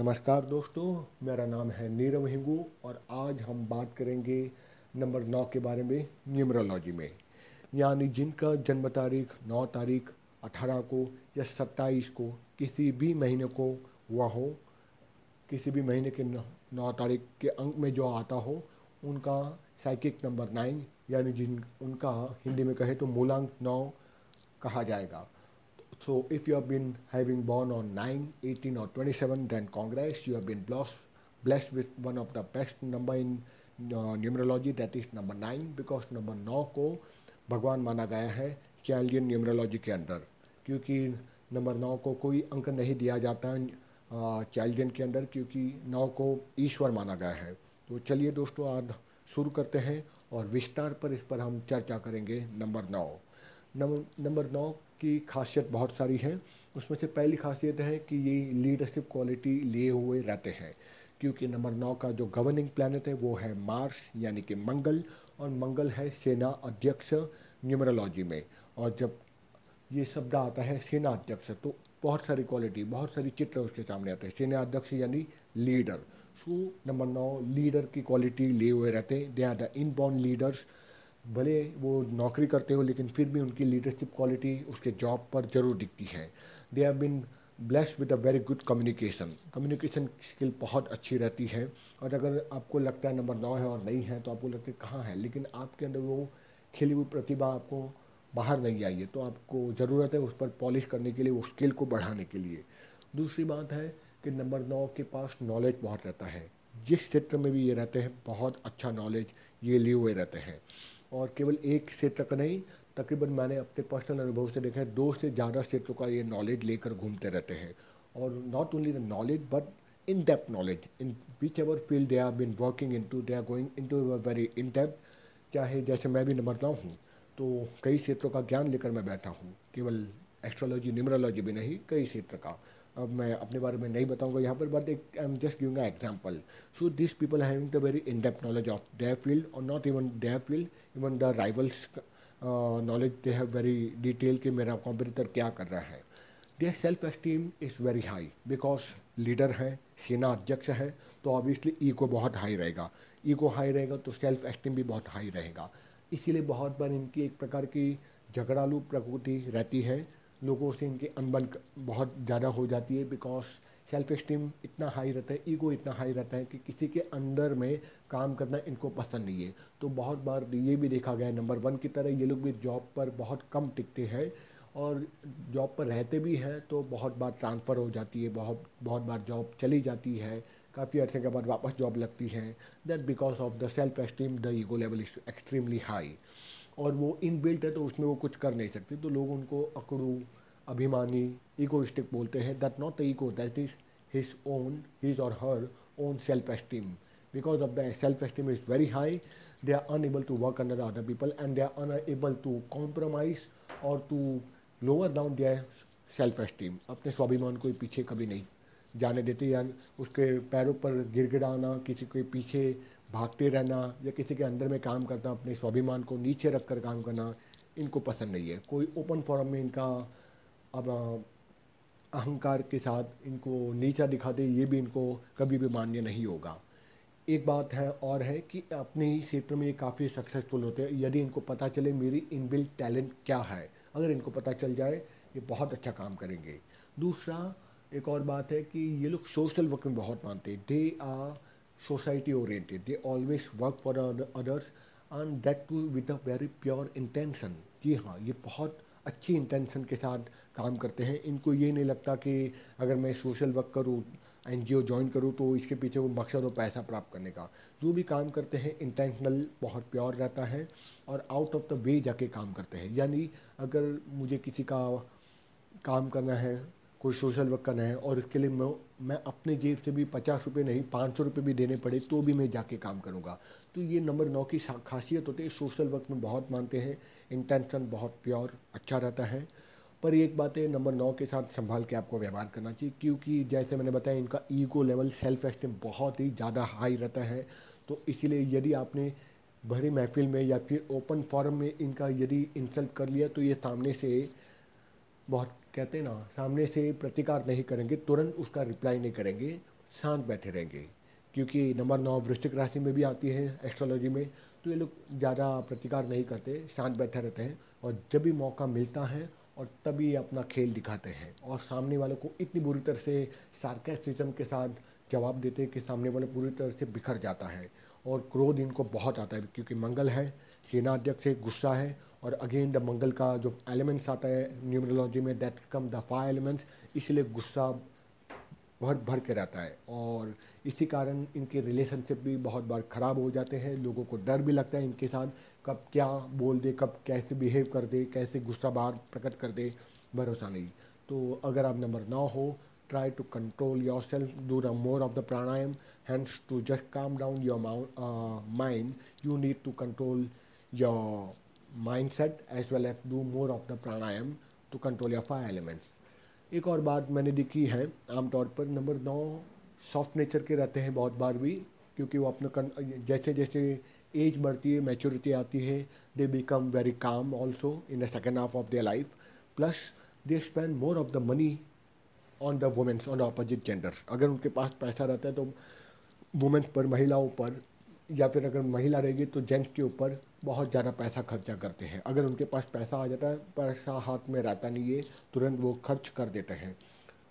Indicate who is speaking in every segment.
Speaker 1: नमस्कार दोस्तों, मेरा नाम है नीरव हिंगू और आज हम बात करेंगे नंबर नौ के बारे में, न्यूमरोलॉजी में। यानी जिनका जन्म तारीख नौ तारीख अठारह को या सत्ताईस को किसी भी महीने को हुआ हो, किसी भी महीने के नौ तारीख के अंक में जो आता हो, उनका साइकिक नंबर नाइन यानी जिन, उनका हिंदी में कहे तो मूलांक नौ कहा जाएगा। So if you have been having born on 9, 18 or 27, then congrats, you have been blessed, blessed with one of the best number in uh, numerology that is number 9 because number 9 को भगवान माना गया है चाइल्डियन न्यूमरोलॉजी के अंदर क्योंकि number नौ को कोई अंक नहीं दिया जाता चाइल्डियन के अंदर क्योंकि नौ को ईश्वर माना गया है तो चलिए दोस्तों आज शुरू करते हैं और विस्तार पर इस पर हम चर्चा करेंगे नंबर नौ नंबर नंबर नौ की खासियत बहुत सारी है। उसमें से पहली खासियत है कि ये लीडरशिप क्वालिटी लिए हुए रहते हैं, क्योंकि नंबर नौ का जो गवर्निंग प्लानट है, वो है मार्स यानी कि मंगल, और मंगल है सेना अध्यक्ष न्यूमरोलॉजी में। और जब ये शब्द आता है सेना अध्यक्ष तो बहुत सारी क्वालिटी बहुत सारी चित्र उसके सामने आते हैं। सेना अध्यक्ष यानी लीडर सो नंबर नौ लीडर की क्वालिटी लिए हुए रहते हैं। They are the inborn leaders भले वो नौकरी करते हो, लेकिन फिर भी उनकी लीडरशिप क्वालिटी उसके जॉब पर ज़रूर दिखती है। They have been blessed with a very good communication communication skill बहुत अच्छी रहती है। और अगर आपको लगता है नंबर नौ है और नहीं है तो आपको लगता है कहाँ है? लेकिन आपके अंदर वो खिली हुई प्रतिभा आपको बाहर नहीं आई है तो आपको ज़रूरत है उस पर पॉलिश करने के लिए, उस स्किल को बढ़ाने के लिए। दूसरी बात है कि नंबर नौ के पास नॉलेज बहुत रहता है। जिस क्षेत्र में भी ये रहते हैं, बहुत अच्छा नॉलेज ये लिए हुए रहते हैं। और केवल एक क्षेत्र का नहीं, तकरीबन मैंने अपने पर्सनल अनुभव से देखा है, दो से ज़्यादा क्षेत्रों का ये नॉलेज लेकर घूमते रहते हैं। और not only the knowledge but in depth knowledge in which ever field they are been working into they are going into very in depth चाहे जैसे मैं भी नंबर नौ हूँ तो कई क्षेत्रों का ज्ञान लेकर मैं बैठा हूँ। केवल एस्ट्रोलॉजी न्यूमरोलॉजी भी नहीं, कई क्षेत्र का। अब मैं अपने बारे में नहीं बताऊँगा, यहाँ पर बट एक I am just giving example so this people having the very in depth knowledge of their field और not even their field even the rivals knowledge they have very detail कि मेरा कॉम्पिटिटर क्या कर रहा है. Their self esteem is very high because leader हैं, सेना अध्यक्ष है तो ऑब्वियसली ईगो बहुत हाई रहेगा. ईगो हाई रहेगा तो सेल्फ एस्टीम भी बहुत हाई रहेगा. इसीलिए बहुत बार इनकी एक प्रकार की झगड़ालू प्रकृति रहती है लोगों से इनकी अनबन बहुत ज़्यादा हो जाती है बिकॉज़ सेल्फ इस्टीम इतना हाई रहता है ईगो इतना हाई रहता है कि किसी के अंदर में काम करना इनको पसंद नहीं है। तो बहुत बार ये भी देखा गया है नंबर वन की तरह ये लोग भी जॉब पर बहुत कम टिकते हैं और जॉब पर रहते भी हैं तो बहुत बार ट्रांसफ़र हो जाती है, बहुत बहुत बार जॉब चली जाती है, काफ़ी अर्से के बाद वापस जॉब लगती है। That because of the self esteem the ego level is extremely high और वो इन बिल्ट है तो उसमें वो कुछ कर नहीं सकती। तो लोग उनको अकड़ू, अभिमानी ईगोइस्टिक बोलते हैं। That not the ego that is his own his or her own self esteem because of the self esteem is very high they are unable to work under other people and they are unable to compromise or to lower down their self esteem अपने स्वाभिमान को पीछे कभी नहीं जाने देते या उसके पैरों पर गिड़गिड़ाना, किसी के पीछे भागते रहना या किसी के अंदर में काम करना, अपने स्वाभिमान को नीचे रख कर काम करना, इनको पसंद नहीं है। कोई ओपन फॉरम में इनका, अब, अहंकार के साथ इनको नीचा दिखाते, ये भी इनको कभी भी मान्य नहीं होगा। एक बात है, और है कि अपने ही क्षेत्र में ये काफ़ी सक्सेसफुल होते हैं। यदि इनको पता चले मेरी इनबिल्ट टैलेंट क्या है, अगर इनको पता चल जाए, ये बहुत अच्छा काम करेंगे। दूसरा, एक और बात है कि ये लोग सोशल वर्क में बहुत मानते हैं। They are society oriented they always work for others and that too with a very pure intention जी हाँ ये बहुत अच्छी इंटेंशन के साथ काम करते हैं। इनको ये नहीं लगता कि अगर मैं सोशल वर्क करूँ एन जी ओ ज्वाइन करूँ तो इसके पीछे वो मकसद हो पैसा प्राप्त करने का। जो भी काम करते हैं इंटेंशनल बहुत प्योर रहता है और आउट ऑफ़ द वे जाके काम करते हैं। यानी अगर मुझे किसी का काम करना है कोई सोशल वर्क करना है और इसके लिए मैं मैं अपने जेब से भी पचास रुपये नहीं, पाँच सौ रुपये भी देने पड़े तो भी मैं जाके काम करूँगा। तो ये नंबर नौ की खासियत होती है सोशल वर्क में बहुत मानते हैं इंटेंशन बहुत प्योर अच्छा रहता है। पर एक बात है नंबर नौ के साथ संभाल के आपको व्यवहार करना चाहिए, क्योंकि जैसे मैंने बताया, इनका ईगो लेवल सेल्फ एस्टीम बहुत ही ज़्यादा हाई रहता है। तो इसीलिए यदि आपने भरी महफिल में या फिर ओपन फॉरम में इनका यदि इंसल्ट कर लिया तो ये सामने से बहुत कहते ना, सामने से प्रतिकार नहीं करेंगे, तुरंत उसका रिप्लाई नहीं करेंगे, शांत बैठे रहेंगे। क्योंकि नंबर नौ वृश्चिक राशि में भी आती है एस्ट्रोलॉजी में तो ये लोग ज़्यादा प्रतिकार नहीं करते, शांत बैठे रहते हैं और जब भी मौका मिलता है और तभी अपना खेल दिखाते हैं। और सामने वालों को इतनी बुरी तरह से सार्केस्टिज्म के साथ जवाब देते हैं कि सामने वाले पूरी तरह से बिखर जाता है। और क्रोध इनको बहुत आता है, क्योंकि मंगल है, सेनाध्यक्ष से गुस्सा है और अगेन द मंगल का जो एलिमेंट्स आता है न्यूमरोलॉजी में that come the five elements इसलिए गुस्सा भर भर के रहता है। और इसी कारण इनके रिलेशनशिप भी बहुत बार ख़राब हो जाते हैं, लोगों को डर भी लगता है इनके साथ, कब क्या बोल दे, कब कैसे बिहेव कर दे, कैसे गुस्सा बाहर प्रकट कर दे, भरोसा नहीं। तो अगर आप नंबर नौ हो try to control your self do the more of the pranayama hands to just calm down your mind you need to control your mind set as well as do more of the pranayama to control your five elements एक और बात मैंने देखी है, आमतौर पर number नौ soft nature के रहते हैं बहुत बार भी, क्योंकि वो अपने जैसे जैसे एज बढ़ती है मैच्योरिटी आती है they become very calm also in the second half of their life plus they spend more of the money on the womens on the opposite genders अगर उनके पास पैसा रहता है तो वुमेंस पर, महिलाओं पर, या फिर अगर महिला रहेगी तो जेंट्स के ऊपर बहुत ज़्यादा पैसा खर्चा करते हैं। अगर उनके पास पैसा आ जाता है, पैसा हाथ में रहता नहीं है, तुरंत वो खर्च कर देते हैं।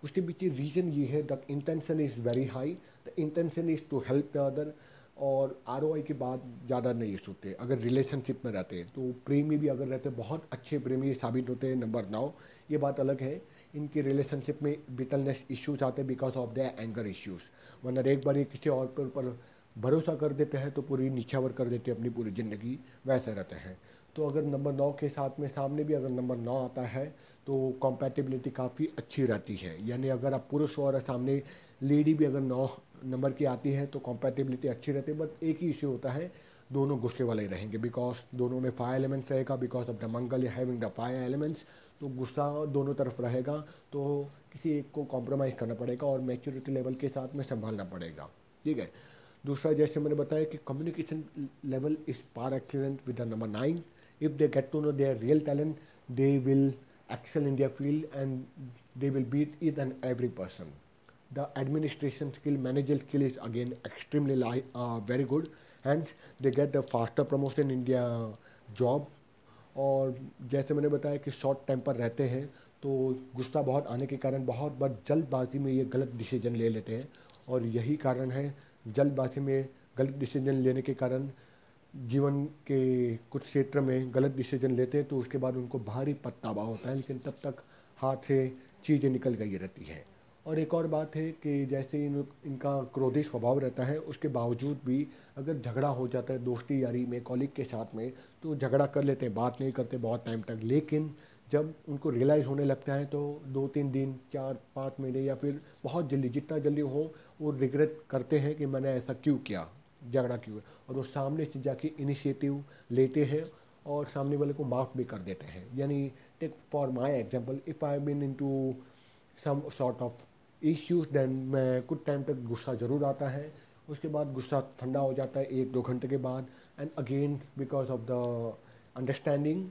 Speaker 1: उसके पीछे रीज़न ये है the intention is very high the intention is to help the other और आर की बात ज़्यादा नहीं सोचते अगर रिलेशनशिप में रहते हैं तो प्रेमी भी अगर रहते बहुत अच्छे प्रेमी साबित होते हैं नंबर नौ ये बात अलग है। इनके रिलेशनशिप में बिटलनेस इश्यूज़ आते हैं because of the anger issues वरना एक बार ये किसी और के ऊपर भरोसा कर देते हैं तो पूरी निछावर कर देते हैं अपनी पूरी ज़िंदगी, वैसे रहते हैं। तो अगर नंबर नौ के साथ में, सामने भी अगर नंबर नौ आता है तो कॉम्पैटिबिलिटी काफ़ी अच्छी रहती है। यानी अगर आप पुरुष और सामने लेडी भी अगर नौ नंबर की आती है तो कॉम्पैटिबिलिटी अच्छी रहती है। बट एक ही इश्यू होता है, दोनों गुस्से वाले रहेंगे। बिकॉज़ दोनों में फायर एलिमेंट्स रहेगा because of the Mangal having the fire elements तो गुस्सा दोनों तरफ़ रहेगा तो किसी एक को कॉम्प्रोमाइज़ करना पड़ेगा और मेच्योरिटी लेवल के साथ में संभालना पड़ेगा। ठीक है? दूसरा जैसे मैंने बताया कि communication level is par excellent with the number nine if they get to know their real talent they will excel India field and they will beat it and every person the administration skill manager skill is again extremely lie very good and they get the faster promotion in India job और जैसे मैंने बताया कि short temper रहते हैं तो गुस्सा बहुत आने के कारण बहुत बार जल्दबाजी में ये गलत डिसीज़न ले लेते हैं। और यही कारण है जल्दबाजी में गलत डिसीज़न लेने के कारण जीवन के कुछ क्षेत्र में गलत डिसीज़न लेते हैं तो उसके बाद उनको भारी पछतावा होता है, लेकिन तब तक हाथ से चीज़ें निकल गई रहती है। और एक और बात है कि जैसे इन, इनका क्रोधी स्वभाव रहता है, उसके बावजूद भी अगर झगड़ा हो जाता है दोस्ती यारी में कॉलिग के साथ में तो झगड़ा कर लेते हैं, बात नहीं करते बहुत टाइम तक। लेकिन जब उनको रियलाइज़ होने लगता है तो दो तीन दिन, चार, पाँच महीने या फिर बहुत जल्दी, जितना जल्दी हो वो रिग्रेट करते हैं कि मैंने ऐसा क्यों किया, झगड़ा क्यों है? और वो सामने से जाके इनिशिएटिव लेते हैं और सामने वाले को माफ़ भी कर देते हैं। यानी take for my example if I been into some sort of issues then मैं कुछ टाइम तक गुस्सा ज़रूर आता है। उसके बाद गुस्सा ठंडा हो जाता है एक दो घंटे के बाद। And again because of the understanding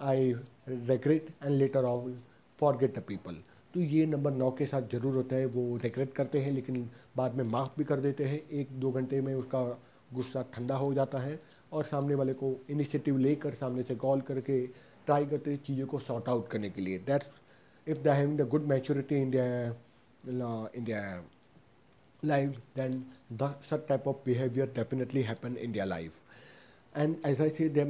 Speaker 1: I regret and later of forget the people तो ये नंबर नौ के साथ ज़रूर होता है वो रिग्रेट करते हैं लेकिन बाद में माफ़ भी कर देते हैं एक दो घंटे में उसका गुस्सा ठंडा हो जाता है और सामने वाले को इनिशिएटिव लेकर सामने से कॉल करके ट्राई करते हैं चीज़ों को सॉर्ट आउट करने के लिए that's if they having the good maturity in in their life, then the, such type of behavior definitely happen in their life. And as I say, their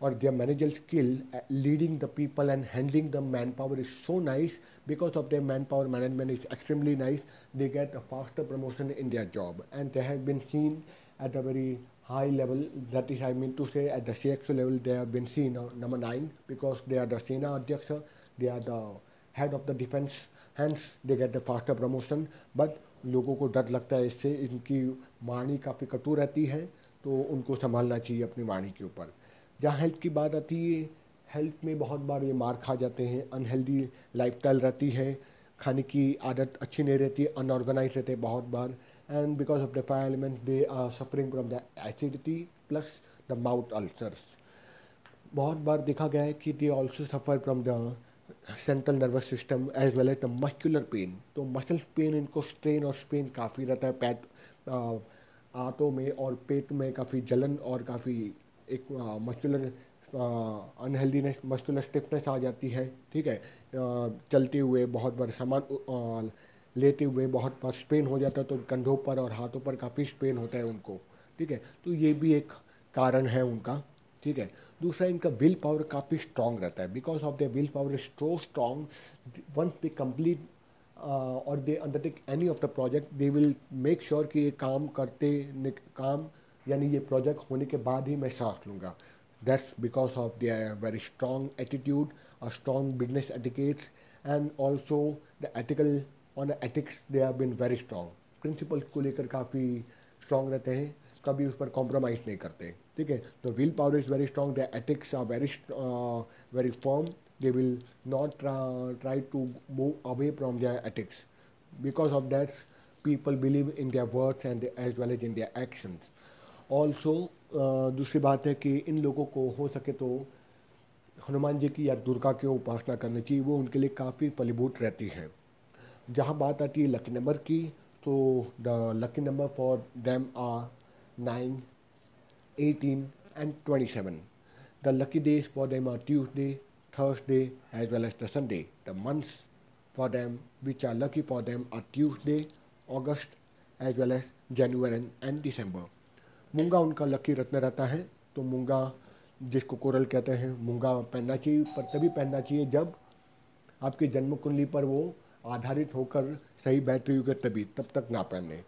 Speaker 1: or their manager skill leading the people and handling the man power is so nice because of their man power management is extremely nice they get a faster promotion in their job and they have been seen at a very high level that is I mean to say at the C level they have been seen number nine because they are the सेना अध्यक्ष they are the head of the defence hands they get the faster promotion but लोगों को डर लगता है इससे, इनकी वाणी काफ़ी कटु रहती है तो उनको संभालना चाहिए अपनी वाणी के ऊपर। जहाँ हेल्थ की बात आती है, हेल्थ में बहुत बार ये मार खा जाते हैं, अनहेल्दी लाइफस्टाइल रहती है, खाने की आदत अच्छी नहीं रहती अनऑर्गेनाइज रहते हैं बहुत बार and because of the five element they are suffering from the acidity plus the mouth ulcers बहुत बार देखा गया है कि they also suffer from the central nervous system as well as the muscular pain तो मसल पेन इनको strain और sprain काफ़ी रहता है, पैट आंतों में और पेट में काफ़ी जलन और काफ़ी एक मस्कुलर अनहेल्दीनेस मस्कुलर स्टिफनेस आ जाती है, ठीक है? चलते हुए बहुत बार सामान लेते हुए बहुत बार स्पेन हो जाता है तो कंधों पर और हाथों पर काफ़ी स्पेन होता है उनको, ठीक है? तो ये भी एक कारण है उनका, ठीक है? दूसरा, इनका विल पावर काफ़ी स्ट्रांग रहता है। Because of the will power is so strong once they complete or they undertake any of the project they will make sure कि ये काम करते काम यानी ये प्रोजेक्ट होने के बाद ही मैं सांस लूँगा। That's because of their very strong attitude और strong business etiquettes and also the ethical on ethics they are been very strong principles को लेकर काफ़ी स्ट्रांग रहते हैं कभी उस पर कॉम्प्रोमाइज़ नहीं करते। ठीक है? तो will power is very strong the ethics are very very firm will not try, try to move away from their ethics. Because of that, people believe in their words and as well as in their actions. Also दूसरी बात है कि इन लोगों को हो सके तो हनुमान जी की या दुर्गा की उपासना करनी चाहिए। वो उनके लिए काफ़ी फलीभूत रहती है। जहाँ बात आती है लकी नंबर की तो the lucky number for them are nine eighteen and twenty seven the lucky days for them are Tuesday Thursday as well as the Sunday the months for them which are lucky for them are Tuesday August as well as January and December मूँगा उनका lucky रत्न रहता है तो मूँगा जिसको coral कहते हैं, मूँगा पहनना चाहिए, पर तभी पहनना चाहिए जब आपकी जन्म कुंडली पर वो आधारित होकर सही बैटरी होगी, तभी, तब तक ना पहने।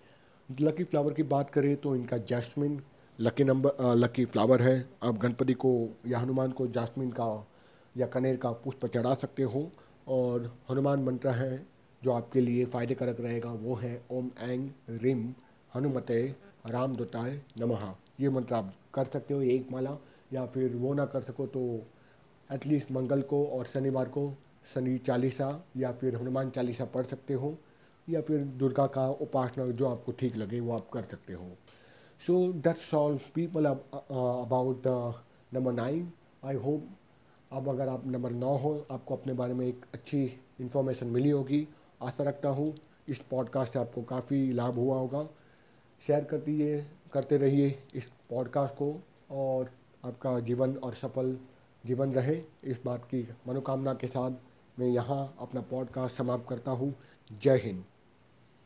Speaker 1: लकी फ्लावर की बात करें तो इनका jasmine lucky number lucky flower है। आप गणपति को या हनुमान को जास्मिन का या कनेर का पुष्प चढ़ा सकते हो, और हनुमान मंत्र है जो आपके लिए फ़ायदेकारक रहेगा, वो है ओम एंग रिम। हनुमते रामदत्ताय नमः। ये मंत्र आप कर सकते हो, एक माला, या फिर वो ना कर सको तो एटलीस्ट मंगल को और शनिवार को शनि चालीसा, या फिर हनुमान चालीसा पढ़ सकते हो, या फिर दुर्गा का उपासना जो आपको ठीक लगे वो आप कर सकते हो। So that's all people about number nine I hope अब अगर आप नंबर नौ हो, आपको अपने बारे में एक अच्छी इन्फॉर्मेशन मिली होगी। आशा रखता हूँ, इस पॉडकास्ट से आपको काफ़ी लाभ हुआ होगा। शेयर कर दीजिए करते रहिए इस पॉडकास्ट को और आपका जीवन और सफल जीवन रहे। इस बात की मनोकामना के साथ मैं यहाँ अपना पॉडकास्ट समाप्त करता हूँ। जय हिंद।